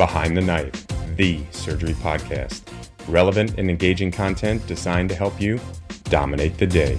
Behind the Knife, the surgery podcast. Relevant and engaging content designed to help you dominate the day.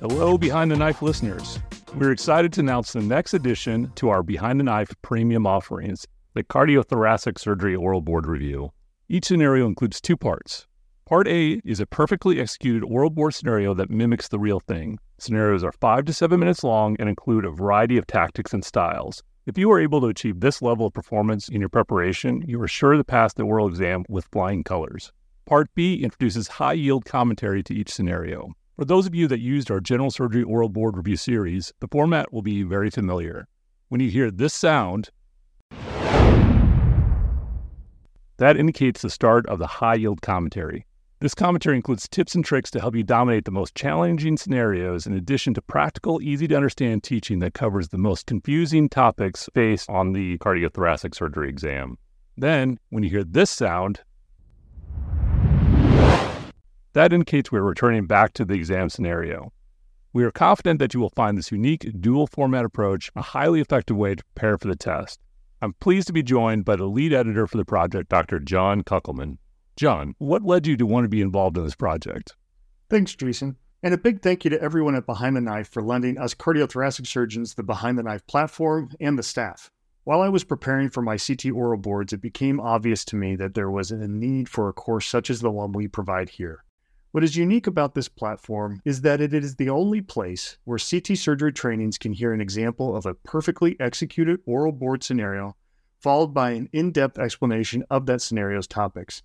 Hello, Behind the Knife listeners. We're excited to announce the next addition to our Behind the Knife premium offerings, the Cardiothoracic Surgery Oral Board Review. Each scenario includes two parts. Part A is a perfectly executed oral board scenario that mimics the real thing. Scenarios are five to seven minutes long and include a variety of tactics and styles. If you are able to achieve this level of performance in your preparation, you are sure to pass the oral exam with flying colors. Part B introduces high yield commentary to each scenario. For those of you that used our General Surgery Oral Board Review series, the format will be very familiar. When you hear this sound, that indicates the start of the high yield commentary. This commentary includes tips and tricks to help you dominate the most challenging scenarios, in addition to practical, easy to understand teaching that covers the most confusing topics faced on the cardiothoracic surgery exam. Then, when you hear this sound, that indicates we're returning back to the exam scenario. We are confident that you will find this unique dual format approach a highly effective way to prepare for the test. I'm pleased to be joined by the lead editor for the project, Dr. John Kuckelman. John, what led you to want to be involved in this project? Thanks, Jason. And a big thank you to everyone at Behind the Knife for lending us cardiothoracic surgeons the Behind the Knife platform and the staff. While I was preparing for my CT oral boards, it became obvious to me that there was a need for a course such as the one we provide here. What is unique about this platform is that it is the only place where CT surgery trainings can hear an example of a perfectly executed oral board scenario, followed by an in depth explanation of that scenario's topics.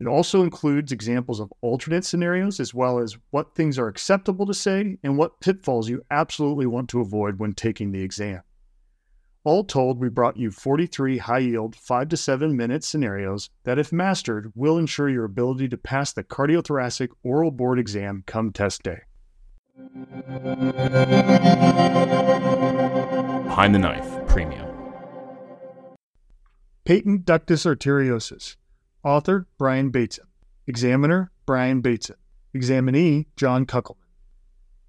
It also includes examples of alternate scenarios, as well as what things are acceptable to say and what pitfalls you absolutely want to avoid when taking the exam. All told, we brought you 43 high yield, 5 to 7 minute scenarios that, if mastered, will ensure your ability to pass the cardiothoracic oral board exam come test day. Behind the Knife Premium. Patent ductus arteriosus. Author Brian Bateson. Examiner Brian Bateson. Examinee John Kuckelman.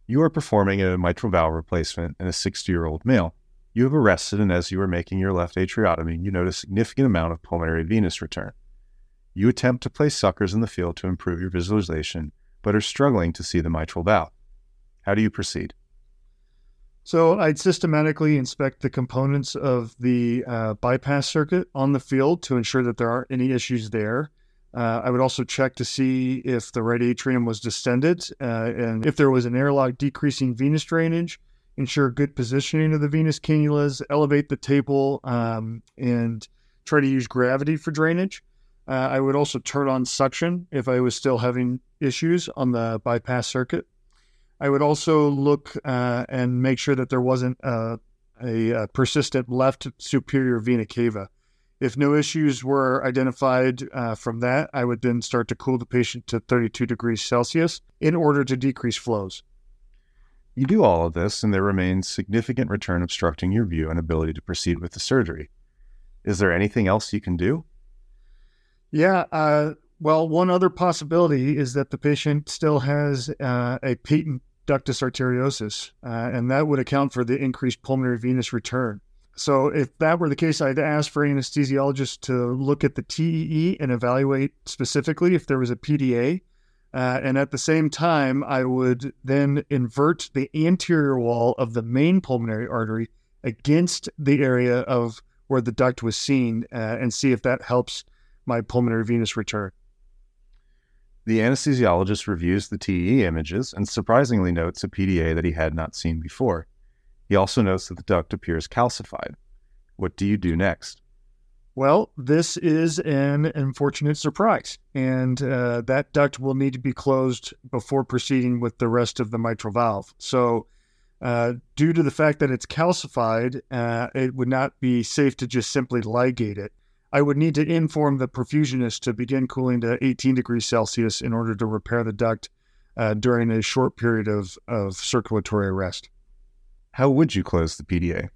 You are performing a mitral valve replacement in a 60 year old male. You have arrested, and as you are making your left atriotomy, you note a significant amount of pulmonary venous return. You attempt to place suckers in the field to improve your visualization, but are struggling to see the mitral valve. How do you proceed? So I'd systematically inspect the components of the uh, bypass circuit on the field to ensure that there aren't any issues there. Uh, I would also check to see if the right atrium was distended uh, and if there was an airlock decreasing venous drainage ensure good positioning of the venous cannulas, elevate the table, um, and try to use gravity for drainage. Uh, I would also turn on suction if I was still having issues on the bypass circuit. I would also look uh, and make sure that there wasn't a, a, persistent left superior vena cava. If no issues were identified uh, from that, I would then start to cool the patient to 32 degrees Celsius in order to decrease flows. You do all of this, and there remains significant return obstructing your view and ability to proceed with the surgery. Is there anything else you can do? Yeah. Uh, well, one other possibility is that the patient still has uh, a patent ductus arteriosus, uh, and that would account for the increased pulmonary venous return. So, if that were the case, I'd ask for anesthesiologist to look at the TEE and evaluate specifically if there was a PDA uh, and at the same time, I would then invert the anterior wall of the main pulmonary artery against the area of where the duct was seen uh, and see if that helps my pulmonary venous return. The anesthesiologist reviews the TE images and surprisingly notes a PDA that he had not seen before. He also notes that the duct appears calcified. What do you do next? Well, this is an unfortunate surprise, and uh, that duct will need to be closed before proceeding with the rest of the mitral valve. So, uh, due to the fact that it's calcified, uh, it would not be safe to just simply ligate it. I would need to inform the perfusionist to begin cooling to 18 degrees Celsius in order to repair the duct uh, during a short period of, of circulatory arrest. How would you close the PDA?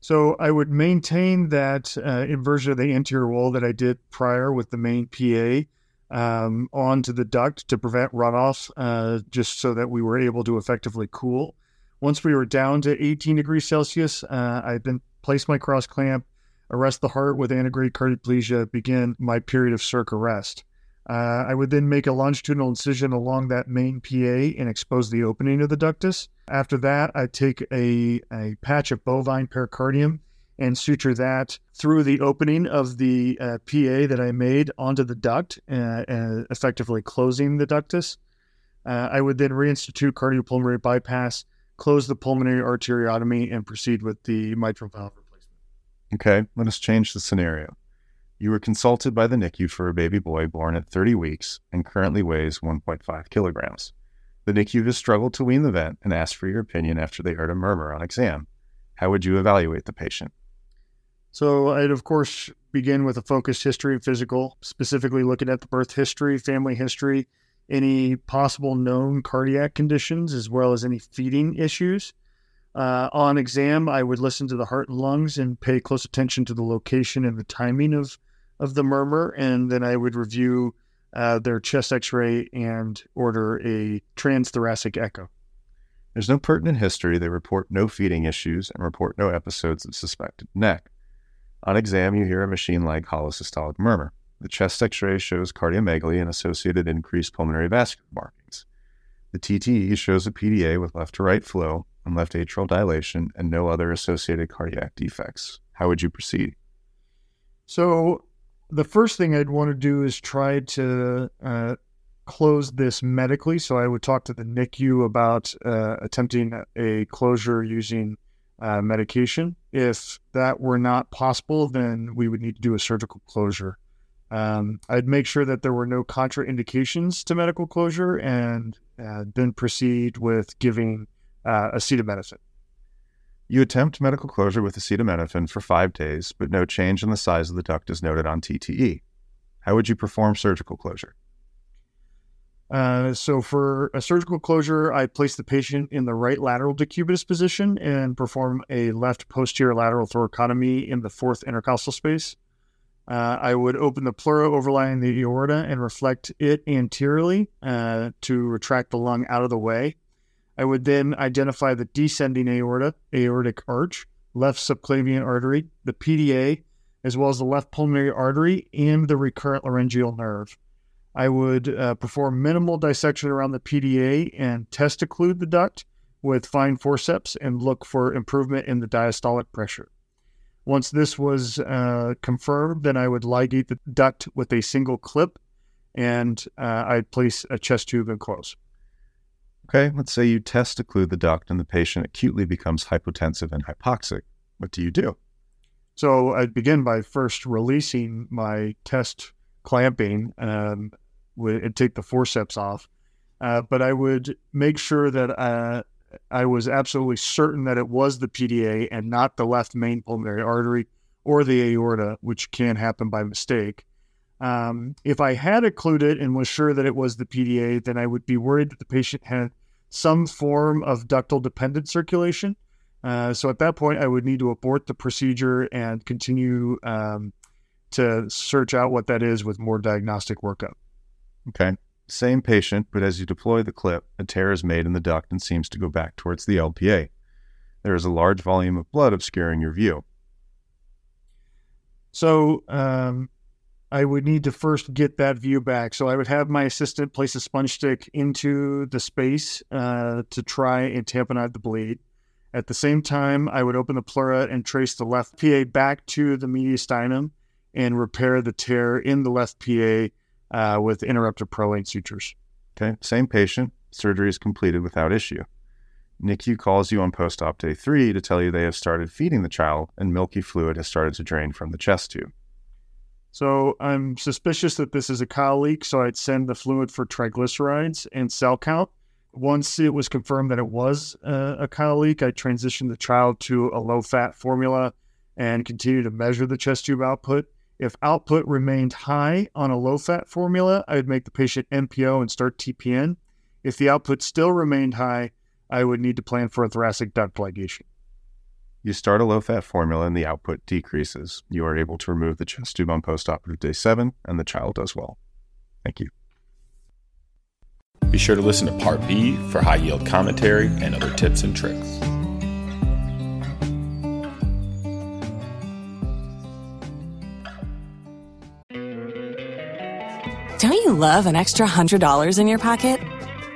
So I would maintain that uh, inversion of the anterior wall that I did prior with the main PA. um, onto the duct to prevent runoff, uh, just so that we were able to effectively cool. Once we were down to 18 degrees Celsius, uh, I then placed my cross clamp, arrest the heart with antegrade cardioplegia, begin my period of circ arrest. Uh, I would then make a longitudinal incision along that main PA and expose the opening of the ductus. After that, I take a, a patch of bovine pericardium and suture that through the opening of the uh, PA that I made onto the duct, uh, uh, effectively closing the ductus. Uh, I would then reinstitute cardiopulmonary bypass, close the pulmonary arteriotomy, and proceed with the mitral valve. Okay, let us change the scenario. You were consulted by the NICU for a baby boy born at 30 weeks and currently weighs 1.5 kilograms. The NICU has struggled to wean the vent and asked for your opinion after they heard a murmur on exam. How would you evaluate the patient? So I'd of course begin with a focused history and physical, specifically looking at the birth history, family history, any possible known cardiac conditions, as well as any feeding issues. Uh, on exam, I would listen to the heart and lungs and pay close attention to the location and the timing of of the murmur, and then I would review uh, their chest X-ray and order a transthoracic echo. There's no pertinent history. They report no feeding issues and report no episodes of suspected NEC. On exam, you hear a machine-like holosystolic murmur. The chest X-ray shows cardiomegaly and associated increased pulmonary vascular markings. The TTE shows a PDA with left to right flow and left atrial dilation and no other associated cardiac defects. How would you proceed? So the first thing I'd want to do is try to uh, close this medically. So I would talk to the NICU about uh, attempting a closure using uh, medication. If that were not possible, then we would need to do a surgical closure. Um, I'd make sure that there were no contraindications to medical closure and uh, then proceed with giving uh, acetaminophen. You attempt medical closure with acetaminophen for five days, but no change in the size of the duct is noted on TTE. How would you perform surgical closure? Uh, so for a surgical closure, I place the patient in the right lateral decubitus position and perform a left posterior lateral thoracotomy in the fourth intercostal space. Uh, I would open the pleura overlying the aorta and reflect it anteriorly uh, to retract the lung out of the way. I would then identify the descending aorta, aortic arch, left subclavian artery, the PDA, as well as the left pulmonary artery and the recurrent laryngeal nerve. I would uh, perform minimal dissection around the PDA and test occlude the duct with fine forceps and look for improvement in the diastolic pressure. Once this was uh, confirmed, then I would ligate the duct with a single clip and uh, I'd place a chest tube and close. Okay, let's say you test occlude the duct and the patient acutely becomes hypotensive and hypoxic. What do you do? So I'd begin by first releasing my test clamping um, and take the forceps off. Uh, but I would make sure that uh, I was absolutely certain that it was the PDA and not the left main pulmonary artery or the aorta, which can happen by mistake. Um, if I had occluded and was sure that it was the PDA, then I would be worried that the patient had some form of ductal dependent circulation. Uh, so at that point, I would need to abort the procedure and continue um, to search out what that is with more diagnostic workup. Okay. Same patient, but as you deploy the clip, a tear is made in the duct and seems to go back towards the LPA. There is a large volume of blood obscuring your view. So um, I would need to first get that view back. So I would have my assistant place a sponge stick into the space uh, to try and tamponade the bleed. At the same time, I would open the pleura and trace the left PA back to the mediastinum and repair the tear in the left PA uh, with interrupted Prolene sutures. Okay, same patient. Surgery is completed without issue. NICU calls you on post op day three to tell you they have started feeding the child and milky fluid has started to drain from the chest tube. So I'm suspicious that this is a chyle leak, so I'd send the fluid for triglycerides and cell count. Once it was confirmed that it was uh, a chyle leak, I transitioned the child to a low fat formula and continue to measure the chest tube output. If output remained high on a low fat formula, I would make the patient NPO and start TPN. If the output still remained high, I would need to plan for a thoracic duct ligation. You start a low fat formula and the output decreases. You are able to remove the chest tube on postoperative day seven, and the child does well. Thank you. Be sure to listen to Part B for high yield commentary and other tips and tricks. Don't you love an extra $100 in your pocket?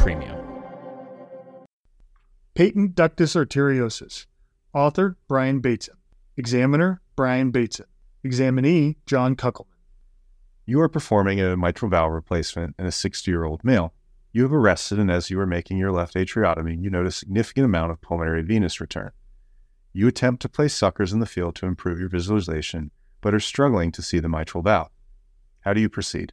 Premium. Patent ductus arteriosus. Author Brian Bateson. Examiner Brian Bateson. Examinee John Kuckelman. You are performing a mitral valve replacement in a 60 year old male. You have arrested, and as you are making your left atriotomy, you note a significant amount of pulmonary venous return. You attempt to place suckers in the field to improve your visualization, but are struggling to see the mitral valve. How do you proceed?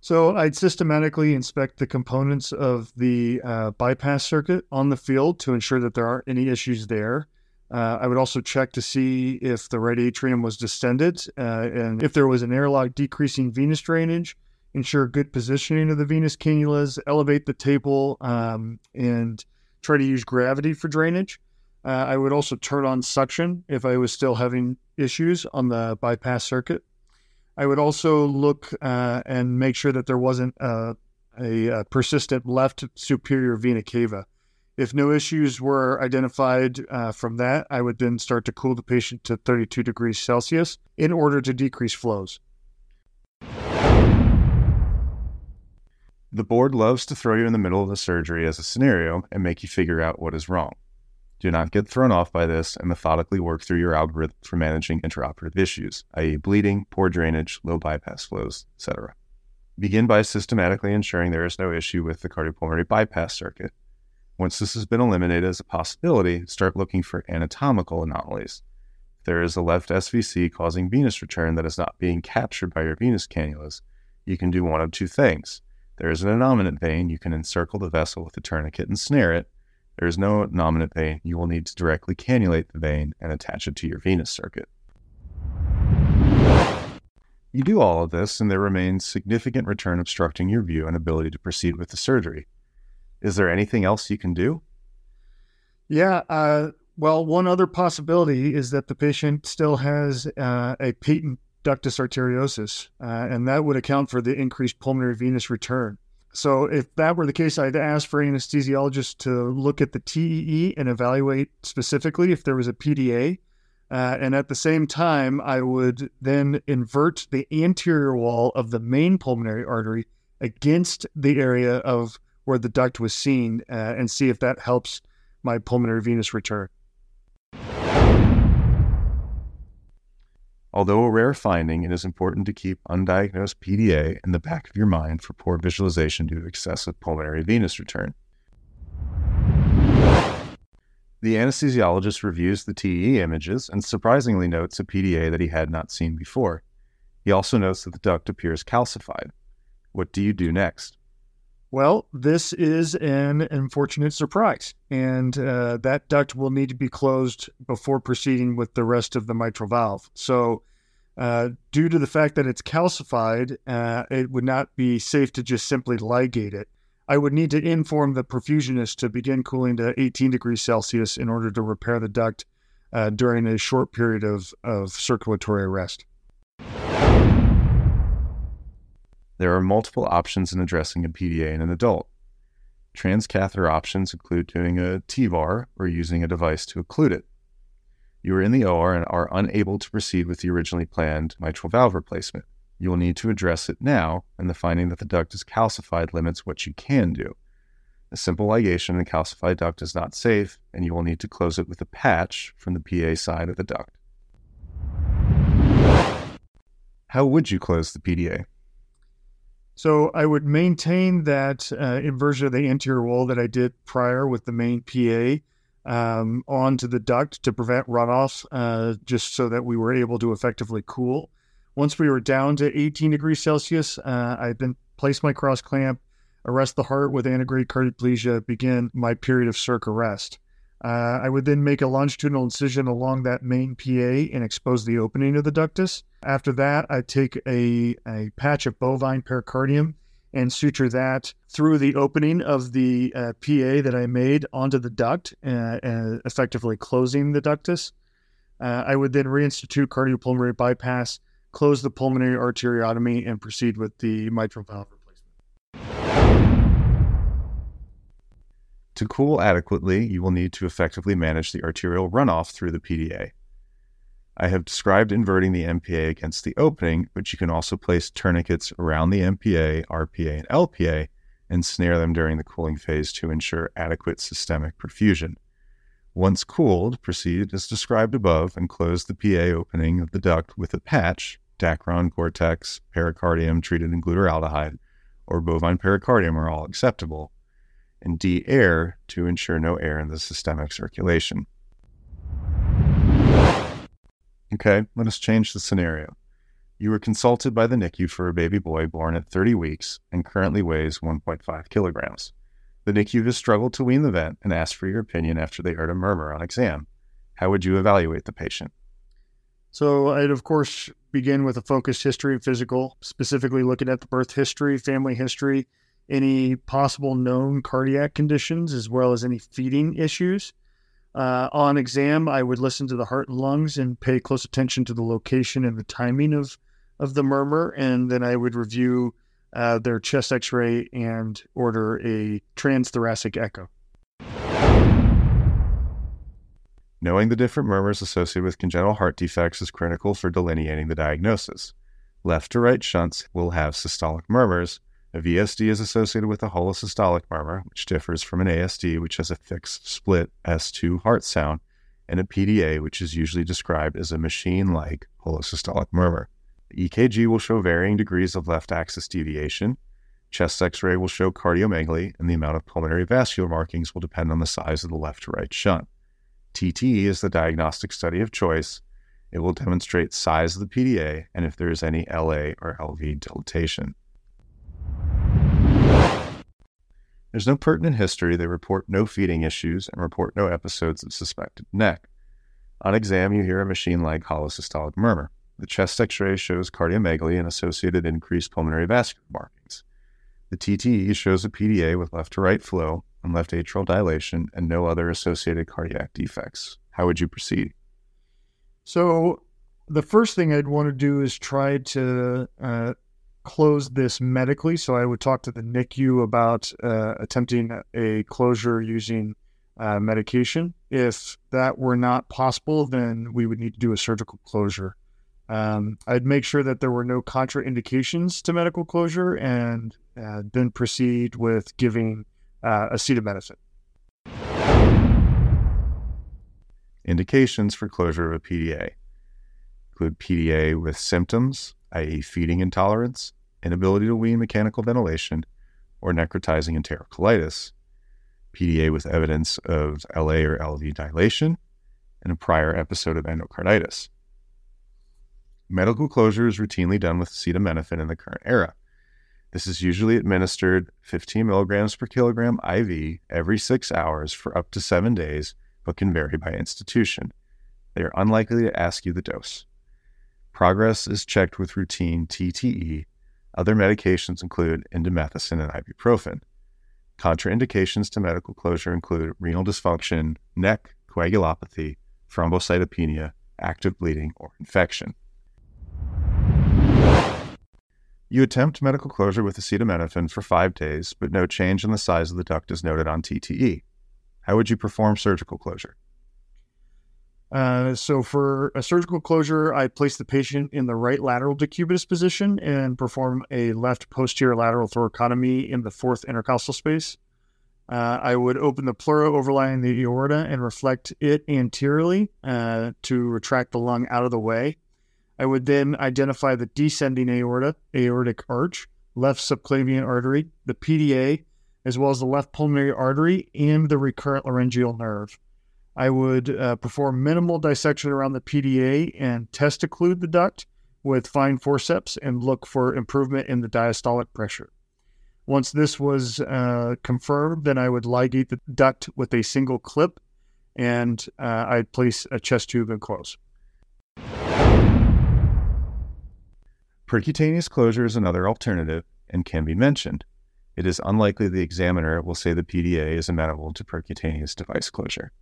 So I'd systematically inspect the components of the uh, bypass circuit on the field to ensure that there aren't any issues there. Uh, I would also check to see if the right atrium was distended uh, and if there was an airlock decreasing venous drainage. Ensure good positioning of the venous cannulas, elevate the table, um, and try to use gravity for drainage. Uh, I would also turn on suction if I was still having issues on the bypass circuit. I would also look uh, and make sure that there wasn't a, a, persistent left superior vena cava. If no issues were identified uh, from that, I would then start to cool the patient to 32 degrees Celsius in order to decrease flows. The board loves to throw you in the middle of the surgery as a scenario and make you figure out what is wrong. Do not get thrown off by this and methodically work through your algorithm for managing intraoperative issues, i.e., bleeding, poor drainage, low bypass flows, etc. Begin by systematically ensuring there is no issue with the cardiopulmonary bypass circuit. Once this has been eliminated as a possibility, start looking for anatomical anomalies. If there is a left SVC causing venous return that is not being captured by your venous cannulas, you can do one of two things. There is an innominate vein, you can encircle the vessel with a tourniquet and snare it, there is no innominate vein. You will need to directly cannulate the vein and attach it to your venous circuit. You do all of this, and there remains significant return obstructing your view and ability to proceed with the surgery. Is there anything else you can do? Yeah. Uh, well, one other possibility is that the patient still has uh, a patent ductus arteriosus, uh, and that would account for the increased pulmonary venous return. So if that were the case, I'd ask for anesthesiologists to look at the TEE and evaluate specifically if there was a PDA. Uh, and at the same time, I would then invert the anterior wall of the main pulmonary artery against the area of where the duct was seen uh, and see if that helps my pulmonary venous return. Although a rare finding, it is important to keep undiagnosed PDA in the back of your mind for poor visualization due to excessive pulmonary venous return. The anesthesiologist reviews the TE images and surprisingly notes a PDA that he had not seen before. He also notes that the duct appears calcified. What do you do next? Well, this is an unfortunate surprise, and uh, that duct will need to be closed before proceeding with the rest of the mitral valve. So, uh, due to the fact that it's calcified, uh, it would not be safe to just simply ligate it. I would need to inform the perfusionist to begin cooling to 18 degrees Celsius in order to repair the duct uh, during a short period of, of circulatory arrest. There are multiple options in addressing a PDA in an adult. Transcatheter options include doing a TEVAR or using a device to occlude it. You are in the OR and are unable to proceed with the originally planned mitral valve replacement. You will need to address it now, and the finding that the duct is calcified limits what you can do. A simple ligation in a calcified duct is not safe, and you will need to close it with a patch from the PA side of the duct. How would you close the PDA? So I would maintain that uh, inversion of the anterior wall that I did prior with the main PA um, onto the duct to prevent runoff, uh, just so that we were able to effectively cool. Once we were down to 18 degrees Celsius, uh, I then placed my cross clamp, arrest the heart with antegrade cardioplegia, begin my period of circ arrest. Uh, I would then make a longitudinal incision along that main PA and expose the opening of the ductus. After that, I take a, a patch of bovine pericardium and suture that through the opening of the uh, PA that I made onto the duct, uh, uh, effectively closing the ductus. Uh, I would then reinstitute cardiopulmonary bypass, close the pulmonary arteriotomy, and proceed with the mitral valve To cool adequately, you will need to effectively manage the arterial runoff through the PDA. I have described inverting the MPA against the opening, but you can also place tourniquets around the MPA, RPA, and LPA and snare them during the cooling phase to ensure adequate systemic perfusion. Once cooled, proceed as described above and close the PA opening of the duct with a patch, Dacron, Gore-Tex, pericardium treated in glutaraldehyde, or bovine pericardium are all acceptable, and de-air to ensure no air in the systemic circulation. Okay, let us change the scenario. You were consulted by the NICU for a baby boy born at 30 weeks and currently weighs 1.5 kilograms. The NICU has struggled to wean the vent and asked for your opinion after they heard a murmur on exam. How would you evaluate the patient? So, I'd of course begin with a focused history and physical, specifically looking at the birth history, family history, any possible known cardiac conditions, as well as any feeding issues. Uh, on exam, I would listen to the heart and lungs and pay close attention to the location and the timing of, of the murmur. And then I would review uh, their chest x ray and order a transthoracic echo. Knowing the different murmurs associated with congenital heart defects is critical for delineating the diagnosis. Left to right shunts will have systolic murmurs, a VSD is associated with a holosystolic murmur, which differs from an ASD, which has a fixed split S2 heart sound, and a PDA, which is usually described as a machine like holosystolic murmur. The EKG will show varying degrees of left axis deviation. Chest x ray will show cardiomegaly, and the amount of pulmonary vascular markings will depend on the size of the left to right shunt. TTE is the diagnostic study of choice. It will demonstrate size of the PDA and if there is any LA or LV dilatation. There's no pertinent history. They report no feeding issues and report no episodes of suspected NEC. On exam, you hear a machine like holosystolic murmur. The chest x ray shows cardiomegaly and associated increased pulmonary vascular markings. The TTE shows a PDA with left to right flow and left atrial dilation and no other associated cardiac defects. How would you proceed? So, the first thing I'd want to do is try to uh, close this medically. So I would talk to the NICU about uh, attempting a closure using uh, medication. If that were not possible, then we would need to do a surgical closure. Um, I'd make sure that there were no contraindications to medical closure and uh, then proceed with giving uh, acetaminophen. Indications for closure of a PDA include PDA with symptoms, i.e., feeding intolerance, inability to wean mechanical ventilation, or necrotizing enterocolitis, PDA with evidence of LA or LV dilation, and a prior episode of endocarditis. Medical closure is routinely done with acetaminophen in the current era. This is usually administered 15 milligrams per kilogram IV every six hours for up to seven days, but can vary by institution. They are unlikely to ask you the dose. Progress is checked with routine TTE other medications include indomethacin and ibuprofen. Contraindications to medical closure include renal dysfunction, NEC, coagulopathy, thrombocytopenia, active bleeding, or infection. You attempt medical closure with acetaminophen for five days, but no change in the size of the duct is noted on TTE. How would you perform surgical closure? Uh, so for a surgical closure, I place the patient in the right lateral decubitus position and perform a left posterior lateral thoracotomy in the fourth intercostal space. Uh, I would open the pleura overlying the aorta and reflect it anteriorly uh, to retract the lung out of the way. I would then identify the descending aorta, aortic arch, left subclavian artery, the PDA, as well as the left pulmonary artery and the recurrent laryngeal nerve. I would uh, perform minimal dissection around the PDA and test occlude the duct with fine forceps and look for improvement in the diastolic pressure. Once this was uh, confirmed, then I would ligate the duct with a single clip and uh, I'd place a chest tube and close. Percutaneous closure is another alternative and can be mentioned. It is unlikely the examiner will say the PDA is amenable to percutaneous device closure.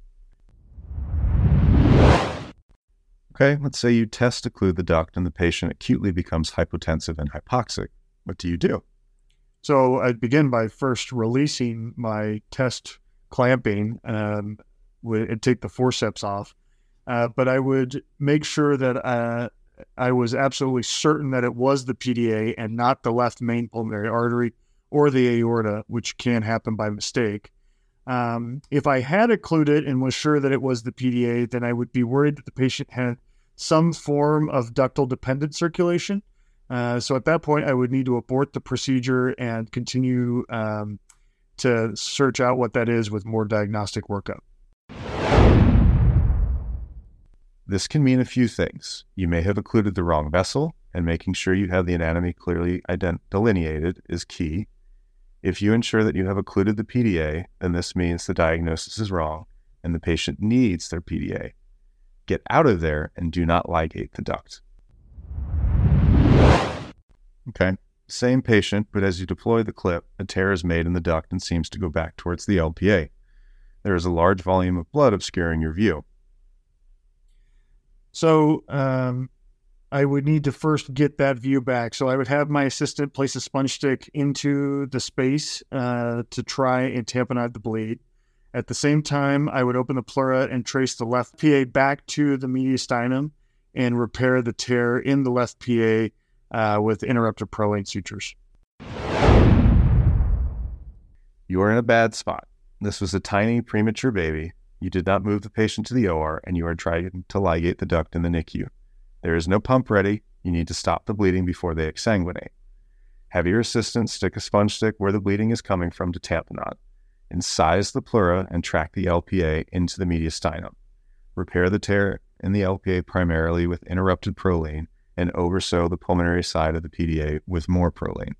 Okay, let's say you test occlude the duct and the patient acutely becomes hypotensive and hypoxic. What do you do? So I'd begin by first releasing my test clamping um, and take the forceps off. Uh, but I would make sure that uh, I was absolutely certain that it was the PDA and not the left main pulmonary artery or the aorta, which can happen by mistake. Um, if I had occluded and was sure that it was the PDA, then I would be worried that the patient had some form of ductal dependent circulation. Uh, so at that point, I would need to abort the procedure and continue um, to search out what that is with more diagnostic workup. This can mean a few things. You may have occluded the wrong vessel, and making sure you have the anatomy clearly ident- delineated is key. If you ensure that you have occluded the PDA, then this means the diagnosis is wrong and the patient needs their PDA. Get out of there and do not ligate the duct. Okay, same patient, but as you deploy the clip, a tear is made in the duct and seems to go back towards the LPA. There is a large volume of blood obscuring your view. So um, I would need to first get that view back. So I would have my assistant place a sponge stick into the space uh, to try and tamponade the bleed. At the same time, I would open the pleura and trace the left PA back to the mediastinum and repair the tear in the left PA uh, with interrupted Prolene sutures. You are in a bad spot. This was a tiny premature baby. You did not move the patient to the OR, and you are trying to ligate the duct in the NICU. There is no pump ready. You need to stop the bleeding before they exsanguinate. Have your assistant stick a sponge stick where the bleeding is coming from to tamponade. Incise the pleura and track the LPA into the mediastinum. Repair the tear in the LPA primarily with interrupted Prolene and oversew the pulmonary side of the PDA with more Prolene.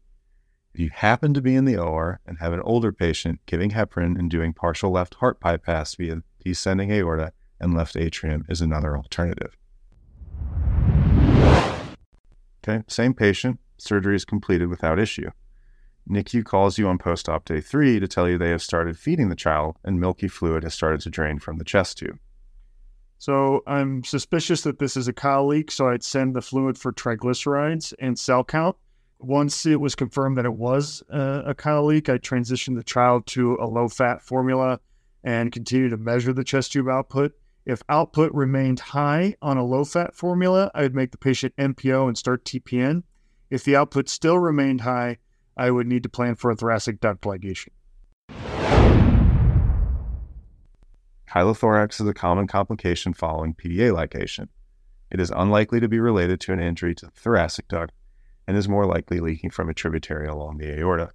If you happen to be in the OR and have an older patient, giving heparin and doing partial left heart bypass via descending aorta and left atrium is another alternative. Okay, same patient, surgery is completed without issue. NICU calls you on post op day three to tell you they have started feeding the child and milky fluid has started to drain from the chest tube. So I'm suspicious that this is a chyle leak, so I'd send the fluid for triglycerides and cell count. Once it was confirmed that it was uh, a chyle leak, I transitioned the child to a low fat formula and continue to measure the chest tube output. If output remained high on a low fat formula, I would make the patient NPO and start TPN. If the output still remained high, I would need to plan for a thoracic duct ligation. Chylothorax is a common complication following PDA ligation. It is unlikely to be related to an injury to the thoracic duct and is more likely leaking from a tributary along the aorta.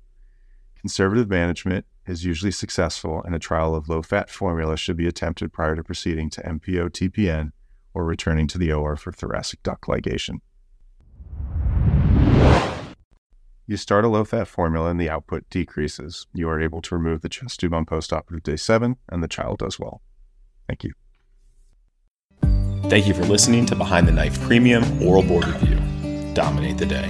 Conservative management is usually successful, and a trial of low fat formula should be attempted prior to proceeding to NPO TPN or returning to the OR for thoracic duct ligation. You start a low fat formula and the output decreases. You are able to remove the chest tube on postoperative day seven, and the child does well. Thank you. Thank you for listening to Behind the Knife Premium Oral Board Review. Dominate the day.